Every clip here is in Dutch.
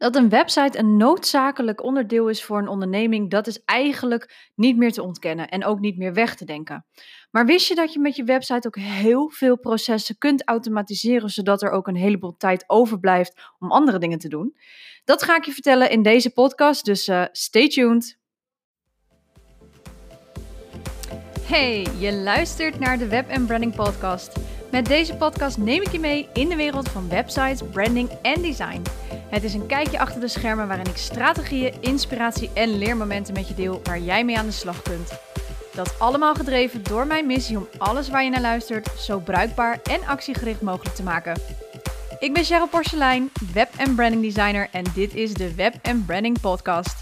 Dat een website een noodzakelijk onderdeel is voor een onderneming, dat is eigenlijk niet meer te ontkennen en ook niet meer weg te denken. Maar wist je dat je met je website ook heel veel processen kunt automatiseren, zodat er ook een heleboel tijd overblijft om andere dingen te doen? Dat ga ik je vertellen in deze podcast, dus uh, stay tuned. Hey, je luistert naar de Web Branding Podcast. Met deze podcast neem ik je mee in de wereld van websites, branding en design. Het is een kijkje achter de schermen waarin ik strategieën, inspiratie en leermomenten met je deel waar jij mee aan de slag kunt. Dat allemaal gedreven door mijn missie om alles waar je naar luistert zo bruikbaar en actiegericht mogelijk te maken. Ik ben Cheryl Porcelein, web- en branding designer en dit is de Web Branding Podcast.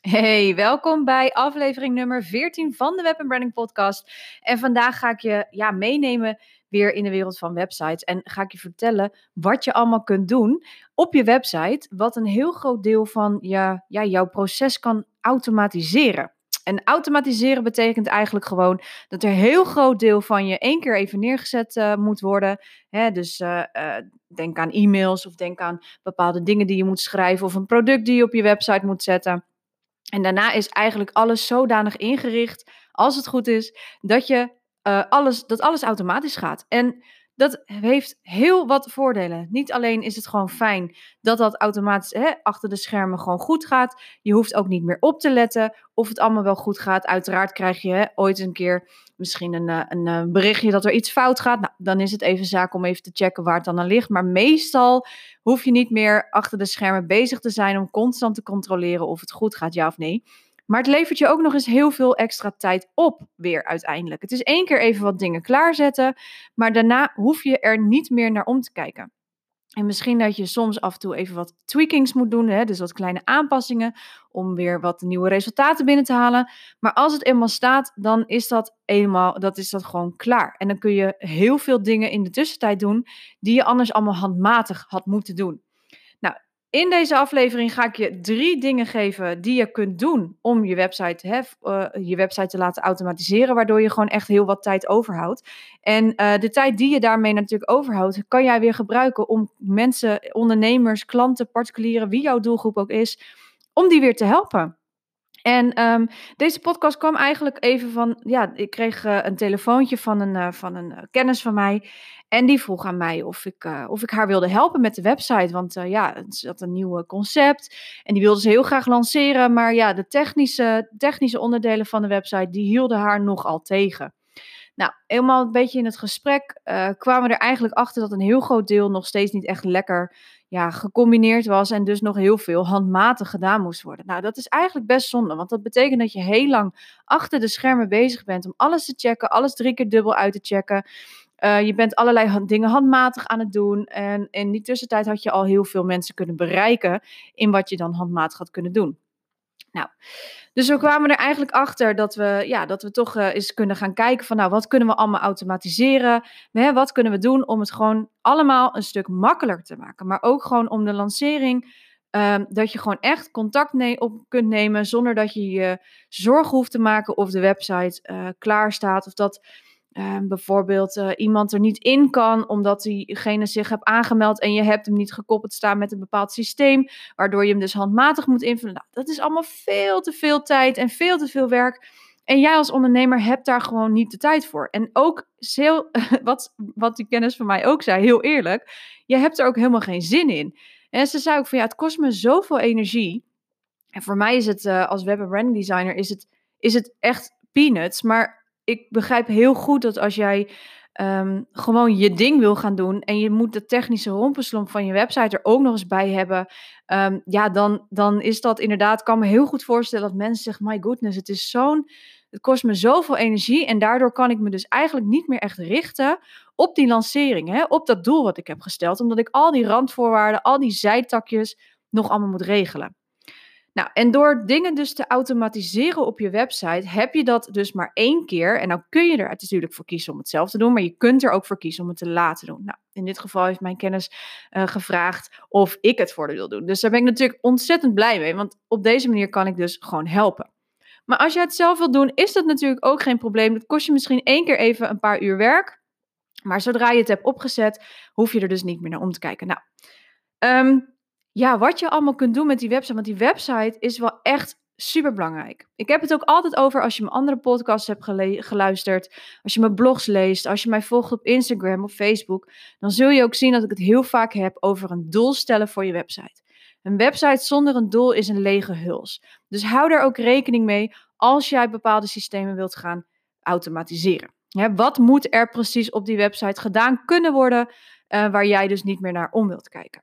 Hey, welkom bij aflevering nummer 14 van de Web Branding Podcast. En vandaag ga ik je ja, meenemen weer in de wereld van websites. En ga ik je vertellen wat je allemaal kunt doen op je website, wat een heel groot deel van je, ja, jouw proces kan automatiseren. En automatiseren betekent eigenlijk gewoon dat er heel groot deel van je één keer even neergezet uh, moet worden. Hè, dus uh, uh, denk aan e-mails of denk aan bepaalde dingen die je moet schrijven of een product die je op je website moet zetten. En daarna is eigenlijk alles zodanig ingericht, als het goed is, dat, je, uh, alles, dat alles automatisch gaat. En dat heeft heel wat voordelen. Niet alleen is het gewoon fijn dat dat automatisch hè, achter de schermen gewoon goed gaat. Je hoeft ook niet meer op te letten of het allemaal wel goed gaat. Uiteraard krijg je hè, ooit een keer misschien een, eh, een, een, berichtje dat er iets fout gaat. Nou, dan is het even zaak om even te checken waar het dan aan ligt. Maar meestal hoef je niet meer achter de schermen bezig te zijn om constant te controleren of het goed gaat, ja of nee. Maar het levert je ook nog eens heel veel extra tijd op, weer uiteindelijk. Het is één keer even wat dingen klaarzetten, maar daarna hoef je er niet meer naar om te kijken. En misschien dat je soms af en toe even wat tweakings moet doen, hè? dus wat kleine aanpassingen om weer wat nieuwe resultaten binnen te halen. Maar als het eenmaal staat, dan is dat eenmaal, dat is dat gewoon klaar. En dan kun je heel veel dingen in de tussentijd doen die je anders allemaal handmatig had moeten doen. In deze aflevering ga ik je drie dingen geven die je kunt doen om je website, hè, uh, je website te laten automatiseren, waardoor je gewoon echt heel wat tijd overhoudt. En uh, de tijd die je daarmee natuurlijk overhoudt, kan jij weer gebruiken om mensen, ondernemers, klanten, particulieren, wie jouw doelgroep ook is, om die weer te helpen. En um, deze podcast kwam eigenlijk even van, ja, ik kreeg uh, een telefoontje van een, uh, van een uh, kennis van mij. En die vroeg aan mij of ik, of ik haar wilde helpen met de website. Want ja, het had een nieuw concept en die wilde ze heel graag lanceren. Maar ja, de technische, technische onderdelen van de website, die hielden haar nogal tegen. Nou, helemaal een beetje in het gesprek kwamen we er eigenlijk achter dat een heel groot deel nog steeds niet echt lekker ja, gecombineerd was en dus nog heel veel handmatig gedaan moest worden. Nou, dat is eigenlijk best zonde, want dat betekent dat je heel lang achter de schermen bezig bent om alles te checken, alles drie keer dubbel uit te checken. Uh, je bent allerlei dingen handmatig aan het doen. En in die tussentijd had je al heel veel mensen kunnen bereiken in wat je dan handmatig had kunnen doen. Nou, dus we kwamen er eigenlijk achter dat we, ja, dat we toch uh, eens kunnen gaan kijken van, nou, wat kunnen we allemaal automatiseren? Hè, wat kunnen we doen om het gewoon allemaal een stuk makkelijker te maken? Maar ook gewoon om de lancering, uh, dat je gewoon echt contact op kunt nemen zonder dat je je zorgen hoeft te maken of de website uh, klaar staat of dat uh, bijvoorbeeld uh, iemand er niet in kan omdat diegene zich heeft aangemeld en je hebt hem niet gekoppeld staan met een bepaald systeem, waardoor je hem dus handmatig moet invullen. Nou, dat is allemaal veel te veel tijd en veel te veel werk. En jij als ondernemer hebt daar gewoon niet de tijd voor. En ook, heel, wat, wat die kennis van mij ook zei, heel eerlijk, je hebt er ook helemaal geen zin in. En ze zei ook van ja, het kost me zoveel energie. En voor mij is het uh, als web- en branding designer is het, is het echt peanuts. Maar ik begrijp heel goed dat als jij um, gewoon je ding wil gaan doen en je moet de technische rompenslomp van je website er ook nog eens bij hebben, um, ja, dan, dan is dat inderdaad, kan me heel goed voorstellen dat mensen zeggen, my goodness, het is zo'n, het kost me zoveel energie en daardoor kan ik me dus eigenlijk niet meer echt richten op die lancering, hè, op dat doel wat ik heb gesteld, omdat ik al die randvoorwaarden, al die zijtakjes nog allemaal moet regelen. Nou, en door dingen dus te automatiseren op je website, heb je dat dus maar één keer. En dan kun je er natuurlijk voor kiezen om het zelf te doen, maar je kunt er ook voor kiezen om het te laten doen. Nou, in dit geval heeft mijn kennis uh, gevraagd of ik het voor wil doen. Dus daar ben ik natuurlijk ontzettend blij mee, want op deze manier kan ik dus gewoon helpen. Maar als je het zelf wilt doen, is dat natuurlijk ook geen probleem. Dat kost je misschien één keer even een paar uur werk. Maar zodra je het hebt opgezet, hoef je er dus niet meer naar om te kijken. Nou, ehm, ja, wat je allemaal kunt doen met die website. Want die website is wel echt super belangrijk. Ik heb het ook altijd over als je mijn andere podcasts hebt geluisterd, als je mijn blogs leest, als je mij volgt op Instagram of Facebook, dan zul je ook zien dat ik het heel vaak heb over een doel stellen voor je website. Een website zonder een doel is een lege huls. Dus hou daar ook rekening mee als jij bepaalde systemen wilt gaan automatiseren. wat moet er precies op die website gedaan kunnen worden, uh, waar jij dus niet meer naar om wilt kijken?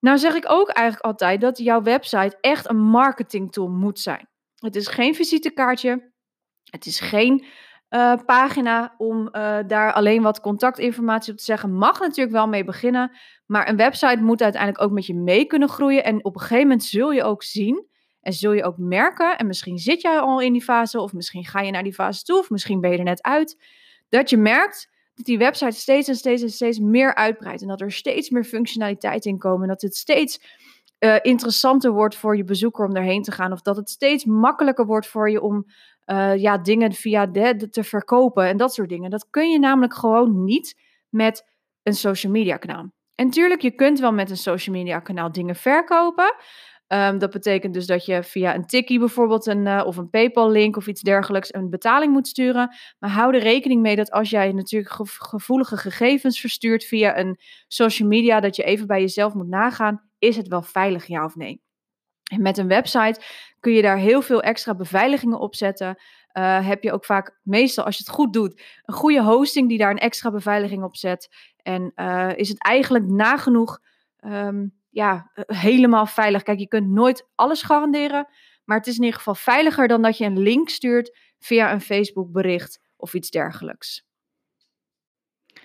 Nou zeg ik ook eigenlijk altijd dat jouw website echt een marketingtool moet zijn. Het is geen visitekaartje. Het is geen uh, pagina om uh, daar alleen wat contactinformatie op te zeggen. Mag natuurlijk wel mee beginnen. Maar een website moet uiteindelijk ook met je mee kunnen groeien. En op een gegeven moment zul je ook zien en zul je ook merken. En misschien zit jij al in die fase, of misschien ga je naar die fase toe, of misschien ben je er net uit. Dat je merkt dat die website steeds en steeds en steeds meer uitbreidt. En dat er steeds meer functionaliteit in komen. En dat het steeds uh, interessanter wordt voor je bezoeker om daarheen te gaan. Of dat het steeds makkelijker wordt voor je om uh, ja, dingen via de, te verkopen en dat soort dingen. Dat kun je namelijk gewoon niet met een social media kanaal. En natuurlijk, je kunt wel met een social media kanaal dingen verkopen. Um, dat betekent dus dat je via een tikkie bijvoorbeeld een, uh, of een PayPal-link of iets dergelijks een betaling moet sturen. Maar hou er rekening mee dat als jij natuurlijk gevoelige gegevens verstuurt via een social media, dat je even bij jezelf moet nagaan: is het wel veilig, ja of nee? En met een website kun je daar heel veel extra beveiligingen op zetten. Uh, heb je ook vaak, meestal als je het goed doet, een goede hosting die daar een extra beveiliging op zet. En uh, is het eigenlijk nagenoeg um, ja, eh, helemaal veilig. Kijk, je kunt nooit alles garanderen. Maar het is in ieder geval veiliger dan dat je een link stuurt via een Facebook bericht of iets dergelijks.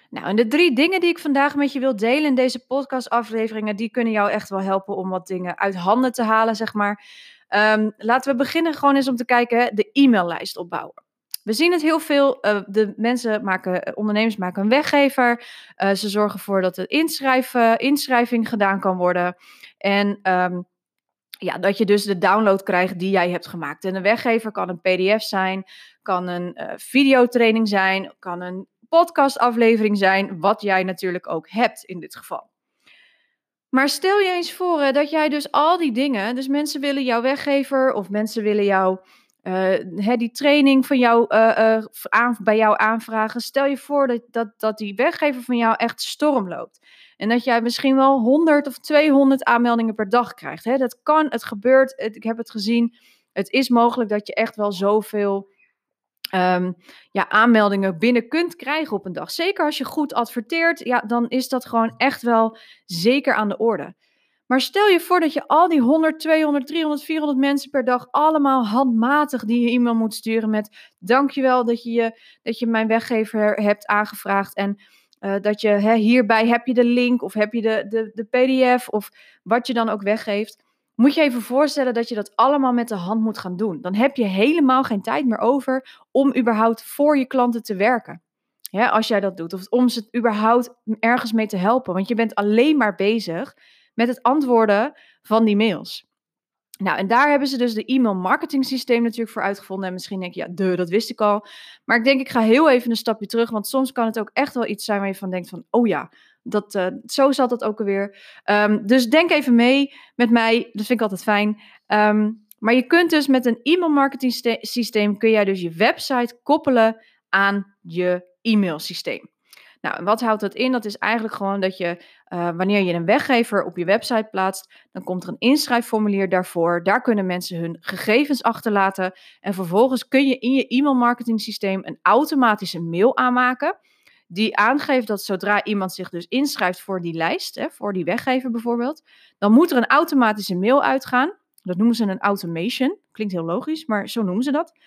Nou, en de drie dingen die ik vandaag met je wil delen in deze podcastafleveringen, die kunnen jou echt wel helpen om wat dingen uit handen te halen, zeg maar. Um, laten we beginnen gewoon eens om te kijken, de e-maillijst opbouwen. We zien het heel veel. Uh, de mensen maken, eh, ondernemers maken een weggever. Uh, ze zorgen ervoor dat de inschrijving gedaan kan worden. En um, ja, dat je dus de download krijgt die jij hebt gemaakt. En een weggever kan een PDF zijn, kan een videotraining zijn, kan een podcastaflevering zijn, wat jij natuurlijk ook hebt in dit geval. Maar stel je eens voor dat jij dus al die dingen, dus mensen willen jouw weggever of mensen willen jou, uh, hè, die training van jou, uh, aan, bij jou aanvragen. Stel je voor dat, dat, dat die weggever van jou echt storm loopt. En dat jij misschien wel 100 of 200 aanmeldingen per dag krijgt. Hè? Dat kan, het gebeurt, ik heb het gezien. Het is mogelijk dat je echt wel zoveel um, ja, aanmeldingen binnen kunt krijgen op een dag. Zeker als je goed adverteert, ja, dan is dat gewoon echt wel zeker aan de orde. Maar stel je voor dat je al die 100, 200, 300, 400 mensen per dag allemaal handmatig die je e-mail moet sturen met dankjewel dat je, je, dat je mijn weggever hebt aangevraagd en uh, dat je hè, hierbij heb je de link of heb je de, de, de pdf of wat je dan ook weggeeft. Moet je even voorstellen dat je dat allemaal met de hand moet gaan doen. Dan heb je helemaal geen tijd meer over om überhaupt voor je klanten te werken. Als jij dat doet. Of om ze überhaupt ergens mee te helpen. Want je bent alleen maar bezig met het antwoorden van die mails. Nou, en daar hebben ze dus de e-mail marketing systeem natuurlijk voor uitgevonden. En misschien denk je, ja, dat wist ik al. Maar ik denk, ik ga heel even een stapje terug. Want soms kan het ook echt wel iets zijn waar je van denkt van, oh ja, dat, uh, zo zat het ook alweer. Um, dus denk even mee met mij. Dat vind ik altijd fijn. Um, maar je kunt dus met een e-mail marketing systeem, kun jij dus je website koppelen aan je e-mail systeem. Nou, wat houdt dat in? Dat is eigenlijk gewoon dat je, uh, wanneer je een weggever op je website plaatst, dan komt er een inschrijfformulier daarvoor. Daar kunnen mensen hun gegevens achterlaten. En vervolgens kun je in je e-mail marketing systeem een automatische mail aanmaken. Die aangeeft dat zodra iemand zich dus inschrijft voor die lijst, hè, voor die weggever bijvoorbeeld, dan moet er een automatische mail uitgaan. Dat noemen ze een automation. Klinkt heel logisch, maar zo noemen ze dat.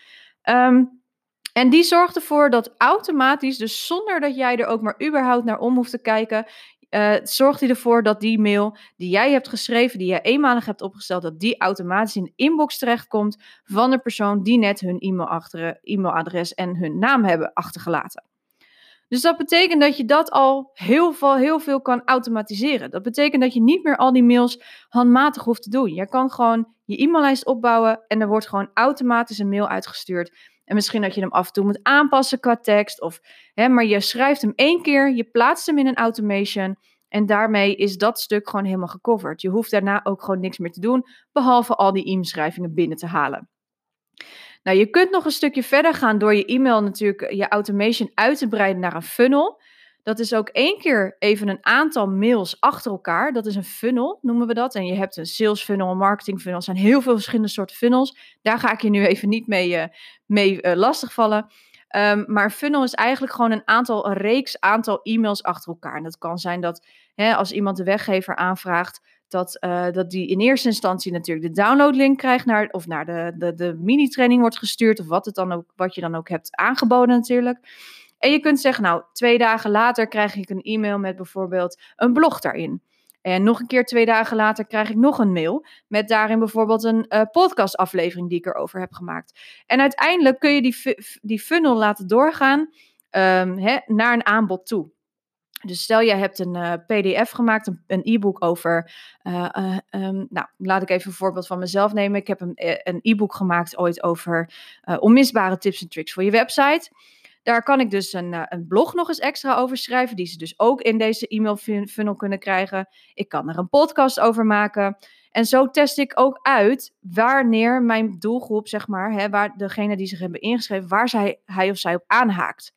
Um, en die zorgt ervoor dat automatisch, dus zonder dat jij er ook maar überhaupt naar om hoeft te kijken, uh, zorgt hij ervoor dat die mail die jij hebt geschreven, die jij eenmalig hebt opgesteld, dat die automatisch in de inbox terechtkomt van de persoon die net hun e-mailadres en hun naam hebben achtergelaten. Dus dat betekent dat je dat al heel veel, heel veel kan automatiseren. Dat betekent dat je niet meer al die mails handmatig hoeft te doen. Je kan gewoon je e-maillijst opbouwen en er wordt gewoon automatisch een mail uitgestuurd En misschien dat je hem af en toe moet aanpassen qua tekst. Of, hè, maar je schrijft hem één keer, je plaatst hem in een automation. En daarmee is dat stuk gewoon helemaal gecoverd. Je hoeft daarna ook gewoon niks meer te doen, behalve al die e-mailschrijvingen binnen te halen. Nou, je kunt nog een stukje verder gaan door je e-mail natuurlijk je automation uit te breiden naar een funnel. Dat is ook één keer even een aantal mails achter elkaar. Dat is een funnel, noemen we dat. En je hebt een sales funnel, een marketing funnel. Er zijn heel veel verschillende soorten funnels. Daar ga ik je nu even niet mee, uh, mee uh, lastigvallen. Um, maar funnel is eigenlijk gewoon een aantal, reeks aantal e-mails achter elkaar. En dat kan zijn dat hè, als iemand de weggever aanvraagt, dat, uh, dat die in eerste instantie natuurlijk de downloadlink krijgt naar, of naar de, de, de mini-training wordt gestuurd, of wat, het dan ook, wat je dan ook hebt aangeboden natuurlijk. En je kunt zeggen, nou, twee dagen later krijg ik een e-mail met bijvoorbeeld een blog daarin. En nog een keer twee dagen later krijg ik nog een mail met daarin bijvoorbeeld een uh, podcastaflevering die ik erover heb gemaakt. En uiteindelijk kun je die, die funnel laten doorgaan um, hè, naar een aanbod toe. Dus stel jij hebt een uh, PDF gemaakt, een e-book over. Uh, um, nou, laat ik even een voorbeeld van mezelf nemen. Ik heb een e-book gemaakt ooit over onmisbare tips en tricks voor je website. Daar kan ik dus een, een blog nog eens extra over schrijven, die ze dus ook in deze e-mail funnel kunnen krijgen. Ik kan er een podcast over maken. En zo test ik ook uit wanneer mijn doelgroep, zeg maar, hè, waar degene die zich hebben ingeschreven, waar zij, hij of zij op aanhaakt.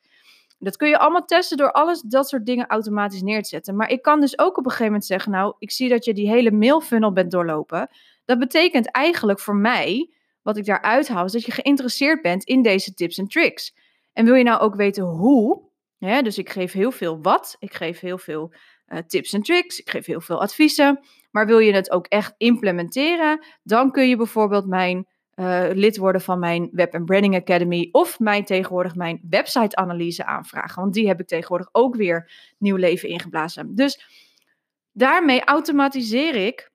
Dat kun je allemaal testen door alles dat soort dingen automatisch neer te zetten. Maar ik kan dus ook op een gegeven moment zeggen, nou, ik zie dat je die hele mailfunnel bent doorlopen. Dat betekent eigenlijk voor mij, wat ik daaruit haal, is dat je geïnteresseerd bent in deze tips en tricks. En wil je nou ook weten hoe? Dus ik geef heel veel wat, ik geef heel veel uh, tips en tricks, ik geef heel veel adviezen. Maar wil je het ook echt implementeren, dan kun je bijvoorbeeld mijn uh, lid worden van mijn Web Branding Academy of mij tegenwoordig mijn website-analyse aanvragen. Want die heb ik tegenwoordig ook weer nieuw leven ingeblazen. Dus daarmee automatiseer ik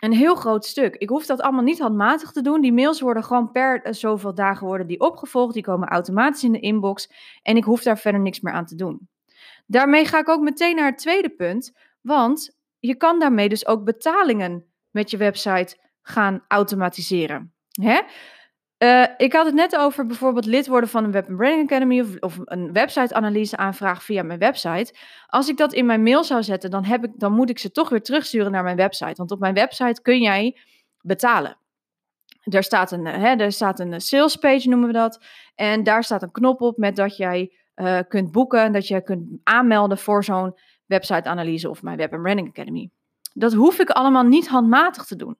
een heel groot stuk. Ik hoef dat allemaal niet handmatig te doen. Die mails worden gewoon per uh, zoveel dagen worden die opgevolgd. Die komen automatisch in de inbox. En ik hoef daar verder niks meer aan te doen. Daarmee ga ik ook meteen naar het tweede punt. Want je kan daarmee dus ook betalingen met je website gaan automatiseren. Hè? Uh, ik had het net over bijvoorbeeld lid worden van een Web Branding Academy of, of een website-analyse aanvraag via mijn website. Als ik dat in mijn mail zou zetten, dan, heb ik, dan moet ik ze toch weer terugsturen naar mijn website. Want op mijn website kun jij betalen. Er staat een, hè, er staat een sales page, noemen we dat. En daar staat een knop op met dat jij uh, kunt boeken, dat je kunt aanmelden voor zo'n website-analyse of mijn Web Branding Academy. Dat hoef ik allemaal niet handmatig te doen.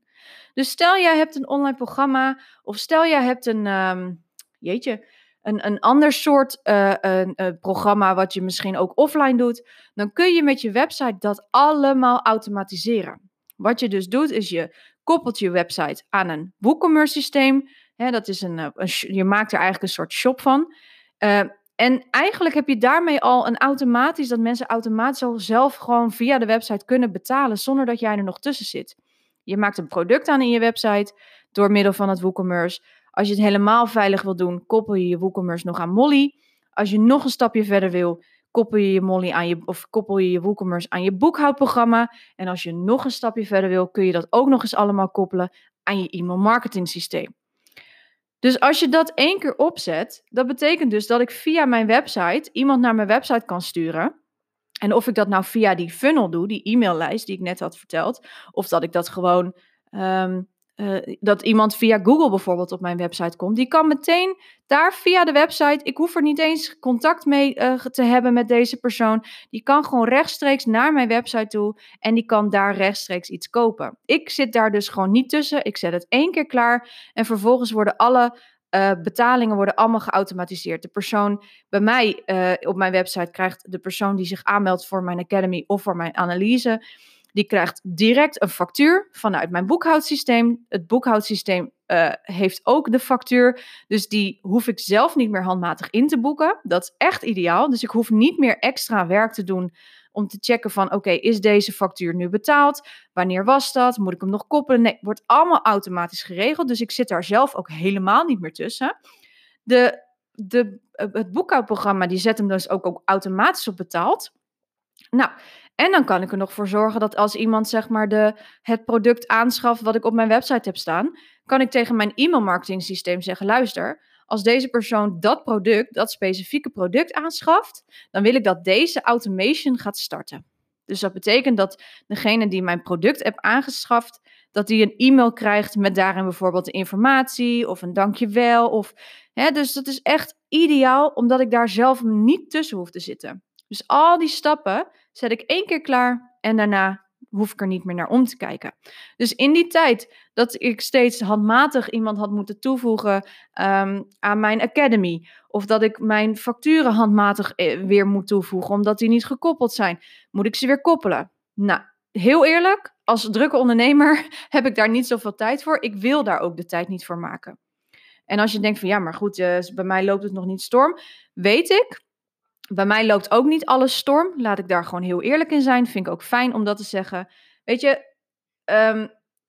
Dus stel jij hebt een online programma of stel jij hebt een, um, jeetje, een, een ander soort uh, een, een programma wat je misschien ook offline doet, dan kun je met je website dat allemaal automatiseren. Wat je dus doet is je koppelt je website aan een WooCommerce systeem. Dat is een, een, je maakt er eigenlijk een soort shop van. En eigenlijk heb je daarmee al een automatisch, dat mensen automatisch al zelf gewoon via de website kunnen betalen zonder dat jij er nog tussen zit. Je maakt een product aan in je website door middel van het WooCommerce. Als je het helemaal veilig wil doen, koppel je je WooCommerce nog aan Molly. Als je nog een stapje verder wil, koppel je je Molly aan je, of koppel je je WooCommerce aan je boekhoudprogramma. En als je nog een stapje verder wil, kun je dat ook nog eens allemaal koppelen aan je e-mail marketing systeem. Dus als je dat één keer opzet, dat betekent dus dat ik via mijn website iemand naar mijn website kan sturen. En of ik dat nou via die funnel doe, die e-maillijst die ik net had verteld, of dat ik dat gewoon, um, uh, dat iemand via Google bijvoorbeeld op mijn website komt, die kan meteen daar via de website, ik hoef er niet eens contact mee uh, te hebben met deze persoon, die kan gewoon rechtstreeks naar mijn website toe en die kan daar rechtstreeks iets kopen. Ik zit daar dus gewoon niet tussen, ik zet het één keer klaar en vervolgens worden alle uh, betalingen worden allemaal geautomatiseerd. De persoon bij mij uh, op mijn website krijgt de persoon die zich aanmeldt voor mijn academy of voor mijn analyse, die krijgt direct een factuur vanuit mijn boekhoudsysteem. Het boekhoudsysteem uh, heeft ook de factuur, dus die hoef ik zelf niet meer handmatig in te boeken. Dat is echt ideaal. Dus ik hoef niet meer extra werk te doen om te checken van oké, is deze factuur nu betaald? Wanneer was dat? Moet ik hem nog koppelen? Nee, wordt allemaal automatisch geregeld. Dus ik zit daar zelf ook helemaal niet meer tussen. De, de, het boekhoudprogramma die zet hem dus ook, ook automatisch op betaald. Nou, en dan kan ik er nog voor zorgen dat als iemand zeg maar de, het product aanschaft wat ik op mijn website heb staan, kan ik tegen mijn e-mail marketing systeem zeggen: luister, als deze persoon dat product, dat specifieke product aanschaft, dan wil ik dat deze automation gaat starten. Dus dat betekent dat degene die mijn product heeft aangeschaft, dat die een e-mail krijgt met daarin bijvoorbeeld de informatie of een dankjewel. Of, hè, dus dat is echt ideaal, omdat ik daar zelf niet tussen hoef te zitten. Dus al die stappen zet ik één keer klaar en daarna hoef ik er niet meer naar om te kijken. Dus in die tijd dat ik steeds handmatig iemand had moeten toevoegen um, aan mijn academy, of dat ik mijn facturen handmatig eh, weer moet toevoegen omdat die niet gekoppeld zijn, moet ik ze weer koppelen. Nou, heel eerlijk, als drukke ondernemer heb ik daar niet zoveel tijd voor. Ik wil daar ook de tijd niet voor maken. En als je denkt van ja, maar goed, uh, bij mij loopt het nog niet storm, weet ik bij mij loopt ook niet alles storm. Laat ik daar gewoon heel eerlijk in zijn. Vind ik ook fijn om dat te zeggen. Weet je, ehm,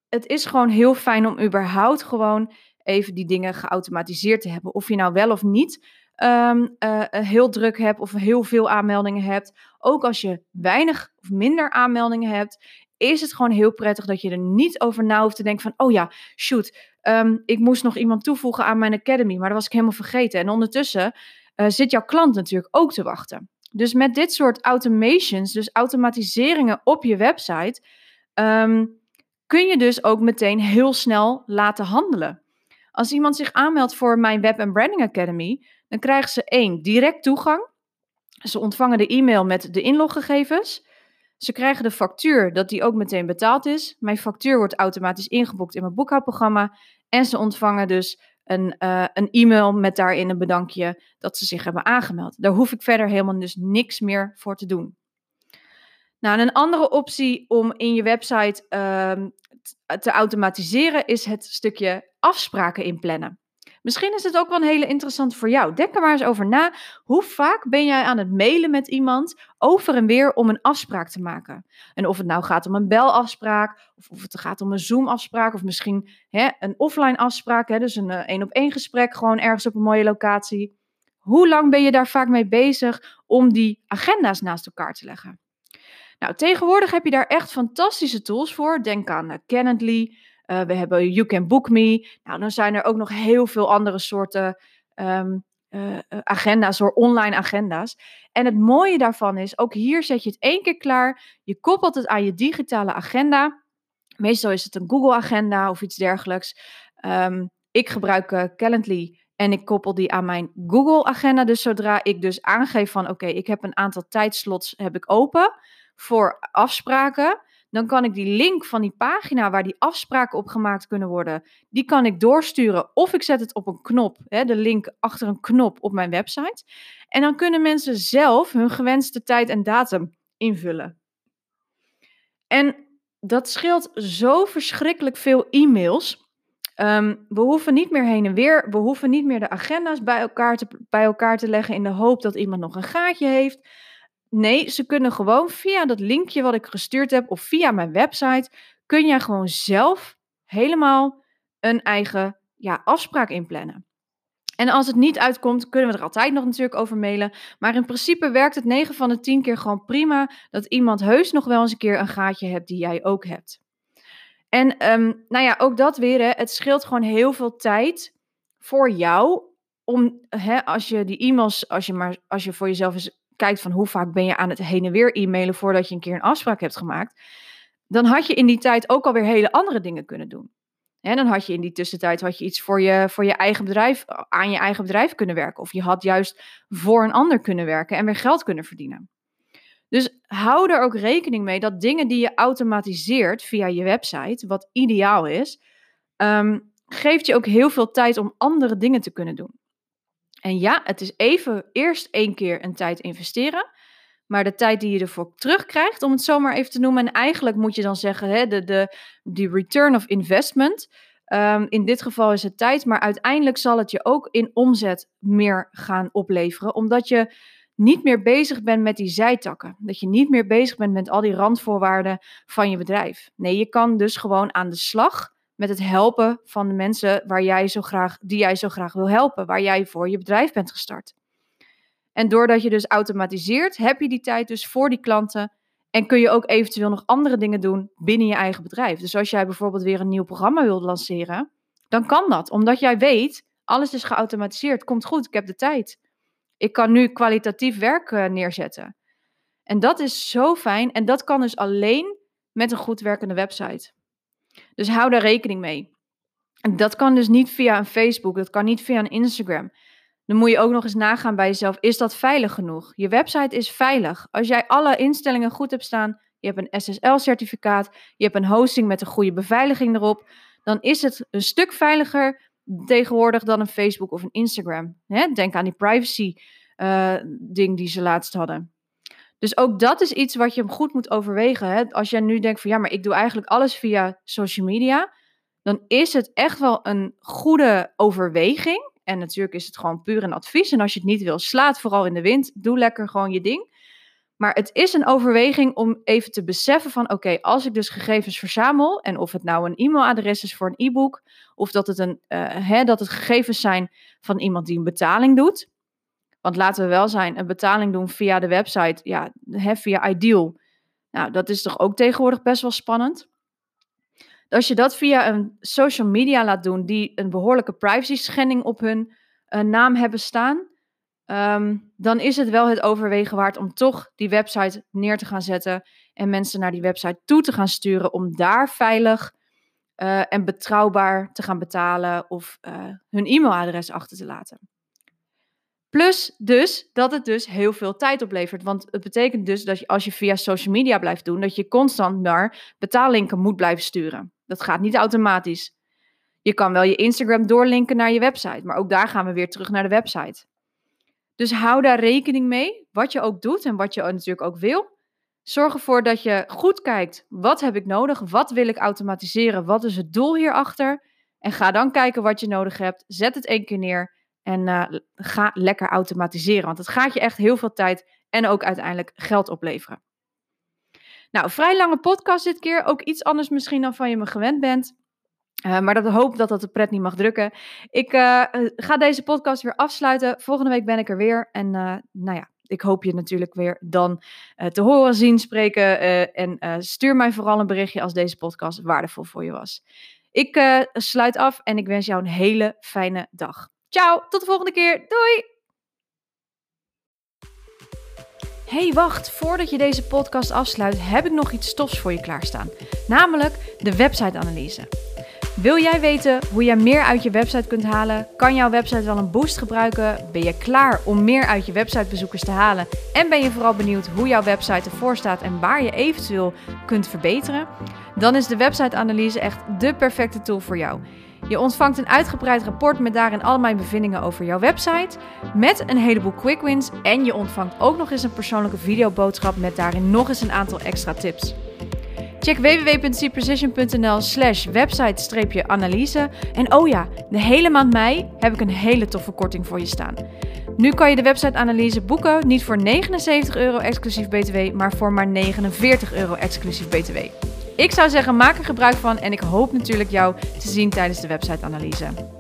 het is gewoon heel fijn om überhaupt gewoon even die dingen geautomatiseerd te hebben. Of je nou wel of niet ehm, eh, heel druk hebt of heel veel aanmeldingen hebt. Ook als je weinig of minder aanmeldingen hebt, is het gewoon heel prettig dat je er niet over na hoeft te denken van, oh ja, shoot, ehm, ik moest nog iemand toevoegen aan mijn academy, maar dat was ik helemaal vergeten. En ondertussen uh, zit jouw klant natuurlijk ook te wachten. Dus met dit soort automations, dus automatiseringen op je website, ehm, kun je dus ook meteen heel snel laten handelen. Als iemand zich aanmeldt voor mijn Web and Branding Academy, dan krijgen ze één direct toegang. Ze ontvangen de e-mail met de inloggegevens. Ze krijgen de factuur, dat die ook meteen betaald is. Mijn factuur wordt automatisch ingeboekt in mijn boekhoudprogramma. En ze ontvangen dus een, uh, een e-mail met daarin een bedankje dat ze zich hebben aangemeld. Daar hoef ik verder helemaal dus niks meer voor te doen. Nou, een andere optie om in je website uh, te automatiseren is het stukje afspraken inplannen. Misschien is het ook wel een hele interessante voor jou. Denk er maar eens over na. Hoe vaak ben jij aan het mailen met iemand over en weer om een afspraak te maken? En of het nou gaat om een belafspraak, of of het gaat om een Zoom-afspraak, of misschien hè, een offline afspraak, hè, dus een één-op-één eh, gesprek, gewoon ergens op een mooie locatie. Hoe lang ben je daar vaak mee bezig om die agenda's naast elkaar te leggen? Nou, tegenwoordig heb je daar echt fantastische tools voor. Denk aan uh, Calendly, uh, we hebben You Can Book Me. Nou, dan zijn er ook nog heel veel andere soorten um, uh, agenda's, hoor, online agenda's. En het mooie daarvan is, ook hier zet je het één keer klaar. Je koppelt het aan je digitale agenda. Meestal is het een Google agenda of iets dergelijks. Um, ik gebruik Calendly en ik koppel die aan mijn Google agenda. Dus zodra ik dus aangeef van oké, ik heb een aantal tijdslots heb ik open voor afspraken dan kan ik die link van die pagina waar die afspraken op gemaakt kunnen worden, die kan ik doorsturen of ik zet het op een knop, hè, de link achter een knop op mijn website. En dan kunnen mensen zelf hun gewenste tijd en datum invullen. En dat scheelt zo verschrikkelijk veel e-mails. Ehm, we hoeven niet meer heen en weer. We hoeven niet meer de agenda's bij elkaar, te, bij elkaar te leggen in de hoop dat iemand nog een gaatje heeft. Nee, ze kunnen gewoon via dat linkje wat ik gestuurd heb of via mijn website, kun jij gewoon zelf helemaal een eigen ja, afspraak inplannen. En als het niet uitkomt, kunnen we er altijd nog natuurlijk over mailen. Maar in principe werkt het 9 van de 10 keer gewoon prima dat iemand heus nog wel eens een keer een gaatje hebt die jij ook hebt. En um, nou ja, ook dat weer, hè, het scheelt gewoon heel veel tijd voor jou om, hè, als je die e-mails, als je maar, als je voor jezelf eens kijkt van hoe vaak ben je aan het heen en weer e-mailen voordat je een keer een afspraak hebt gemaakt, dan had je in die tijd ook alweer hele andere dingen kunnen doen. En dan had je in die tussentijd had je iets voor je, voor je eigen bedrijf, aan je eigen bedrijf kunnen werken. Of je had juist voor een ander kunnen werken en weer geld kunnen verdienen. Dus hou er ook rekening mee dat dingen die je automatiseert via je website, wat ideaal is, um, geeft je ook heel veel tijd om andere dingen te kunnen doen. En ja, het is even eerst één keer een tijd investeren. Maar de tijd die je ervoor terugkrijgt, om het zomaar even te noemen. En eigenlijk moet je dan zeggen, hè, de, de, die return of investment. Um, in dit geval is het tijd, maar uiteindelijk zal het je ook in omzet meer gaan opleveren. Omdat je niet meer bezig bent met die zijtakken. Dat je niet meer bezig bent met al die randvoorwaarden van je bedrijf. Nee, je kan dus gewoon aan de slag met het helpen van de mensen waar jij zo graag, die jij zo graag wil helpen, waar jij voor je bedrijf bent gestart. En doordat je dus automatiseert, heb je die tijd dus voor die klanten en kun je ook eventueel nog andere dingen doen binnen je eigen bedrijf. Dus als jij bijvoorbeeld weer een nieuw programma wilt lanceren, dan kan dat, omdat jij weet, Alles is geautomatiseerd. Komt goed, ik heb de tijd. Ik kan nu kwalitatief werk uh, neerzetten. En dat is zo fijn. En dat kan dus alleen met een goed werkende website. Dus hou daar rekening mee. En dat kan dus niet via een Facebook, dat kan niet via een Instagram. Dan moet je ook nog eens nagaan bij jezelf: is dat veilig genoeg? Je website is veilig. Als jij alle instellingen goed hebt staan, je hebt een SSL-certificaat, je hebt een hosting met een goede beveiliging erop, dan is het een stuk veiliger tegenwoordig dan een Facebook of een Instagram. Denk aan die privacy-ding uh, die ze laatst hadden. Dus ook dat is iets wat je goed moet overwegen. Hè? Als jij nu denkt van ja, maar ik doe eigenlijk alles via social media, dan is het echt wel een goede overweging. En natuurlijk is het gewoon puur een advies. En als je het niet wil, slaat vooral in de wind. Doe lekker gewoon je ding. Maar het is een overweging om even te beseffen van oké, als ik dus gegevens verzamel en of het nou een e-mailadres is voor een e-book of dat het, een, uh, hè, dat het gegevens zijn van iemand die een betaling doet. Want laten we wel zijn, een betaling doen via de website, ja, hè, via Ideal. Nou, dat is toch ook tegenwoordig best wel spannend. Als je dat via een social media laat doen die een behoorlijke privacy schending op hun uh, naam hebben staan, Ehm, dan is het wel het overwegen waard om toch die website neer te gaan zetten en mensen naar die website toe te gaan sturen om daar veilig uh, en betrouwbaar te gaan betalen of uh, hun e-mailadres achter te laten. Plus dus dat het dus heel veel tijd oplevert. Want het betekent dus dat je, als je via social media blijft doen, dat je constant naar betaallinken moet blijven sturen. Dat gaat niet automatisch. Je kan wel je Instagram doorlinken naar je website, maar ook daar gaan we weer terug naar de website. Dus hou daar rekening mee, wat je ook doet en wat je natuurlijk ook wil. Zorg ervoor dat je goed kijkt, wat heb ik nodig, wat wil ik automatiseren, wat is het doel hierachter. En ga dan kijken wat je nodig hebt, zet het één keer neer en uh, ga lekker automatiseren. Want het gaat je echt heel veel tijd en ook uiteindelijk geld opleveren. Nou, vrij lange podcast dit keer, ook iets anders misschien dan van je me gewend bent. Uh, maar dat hoop dat dat de pret niet mag drukken. Ik uh, ga deze podcast weer afsluiten. Volgende week ben ik er weer. En nou ja, ik hoop je natuurlijk weer dan te horen, zien, spreken. en stuur mij vooral een berichtje als deze podcast waardevol voor je was. Ik sluit af en ik wens jou een hele fijne dag. Ciao, tot de volgende keer. Doei! Hey, wacht, voordat je deze podcast afsluit, heb ik nog iets stofs voor je klaarstaan. Namelijk de website-analyse. Wil jij weten hoe jij meer uit je website kunt halen? Kan jouw website wel een boost gebruiken? Ben je klaar om meer uit je websitebezoekers te halen? En ben je vooral benieuwd hoe jouw website ervoor staat en waar je eventueel kunt verbeteren? Dan is de website-analyse echt de perfecte tool voor jou. Je ontvangt een uitgebreid rapport met daarin al mijn bevindingen over jouw website, met een heleboel quick wins en je ontvangt ook nog eens een persoonlijke videoboodschap met daarin nog eens een aantal extra tips. Check www.cprecision.nl slash website-analyse. En oh ja, de hele maand mei heb ik een hele toffe korting voor je staan. Nu kan je de website-analyse boeken niet voor 79 euro exclusief BTW, maar voor maar 49 euro exclusief BTW. Ik zou zeggen, maak er gebruik van en ik hoop natuurlijk jou te zien tijdens de website-analyse.